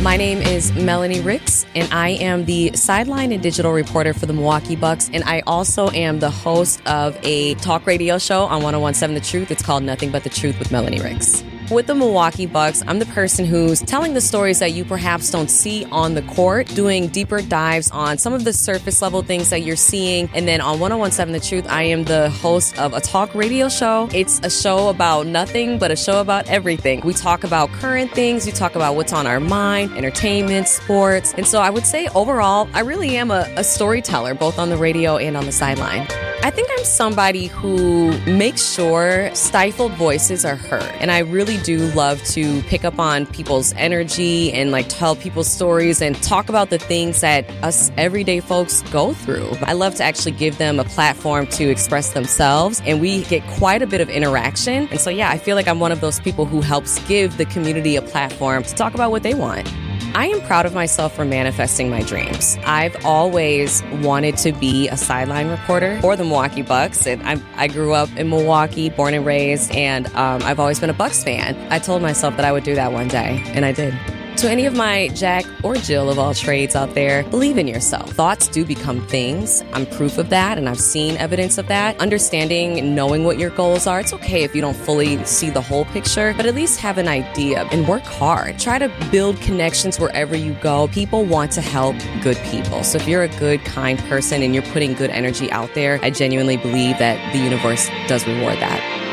My name is Melanie Ricks, and I am the sideline and digital reporter for the Milwaukee Bucks. And I also am the host of a talk radio show on 1017 The Truth. It's called Nothing But the Truth with Melanie Ricks. With the Milwaukee Bucks, I'm the person who's telling the stories that you perhaps don't see on the court, doing deeper dives on some of the surface level things that you're seeing. And then on 1017 The Truth, I am the host of a talk radio show. It's a show about nothing, but a show about everything. We talk about current things, we talk about what's on our mind, entertainment, sports. And so I would say overall, I really am a, a storyteller, both on the radio and on the sideline. I think I'm somebody who makes sure stifled voices are heard. And I really do love to pick up on people's energy and like tell people's stories and talk about the things that us everyday folks go through. I love to actually give them a platform to express themselves and we get quite a bit of interaction. And so, yeah, I feel like I'm one of those people who helps give the community a platform to talk about what they want. I am proud of myself for manifesting my dreams. I've always wanted to be a sideline reporter for the Milwaukee Bucks, and I, I grew up in Milwaukee, born and raised, and um, I've always been a Bucks fan. I told myself that I would do that one day, and I did. To any of my Jack or Jill of all trades out there, believe in yourself. Thoughts do become things. I'm proof of that, and I've seen evidence of that. Understanding, knowing what your goals are. It's okay if you don't fully see the whole picture, but at least have an idea and work hard. Try to build connections wherever you go. People want to help good people. So if you're a good, kind person and you're putting good energy out there, I genuinely believe that the universe does reward that.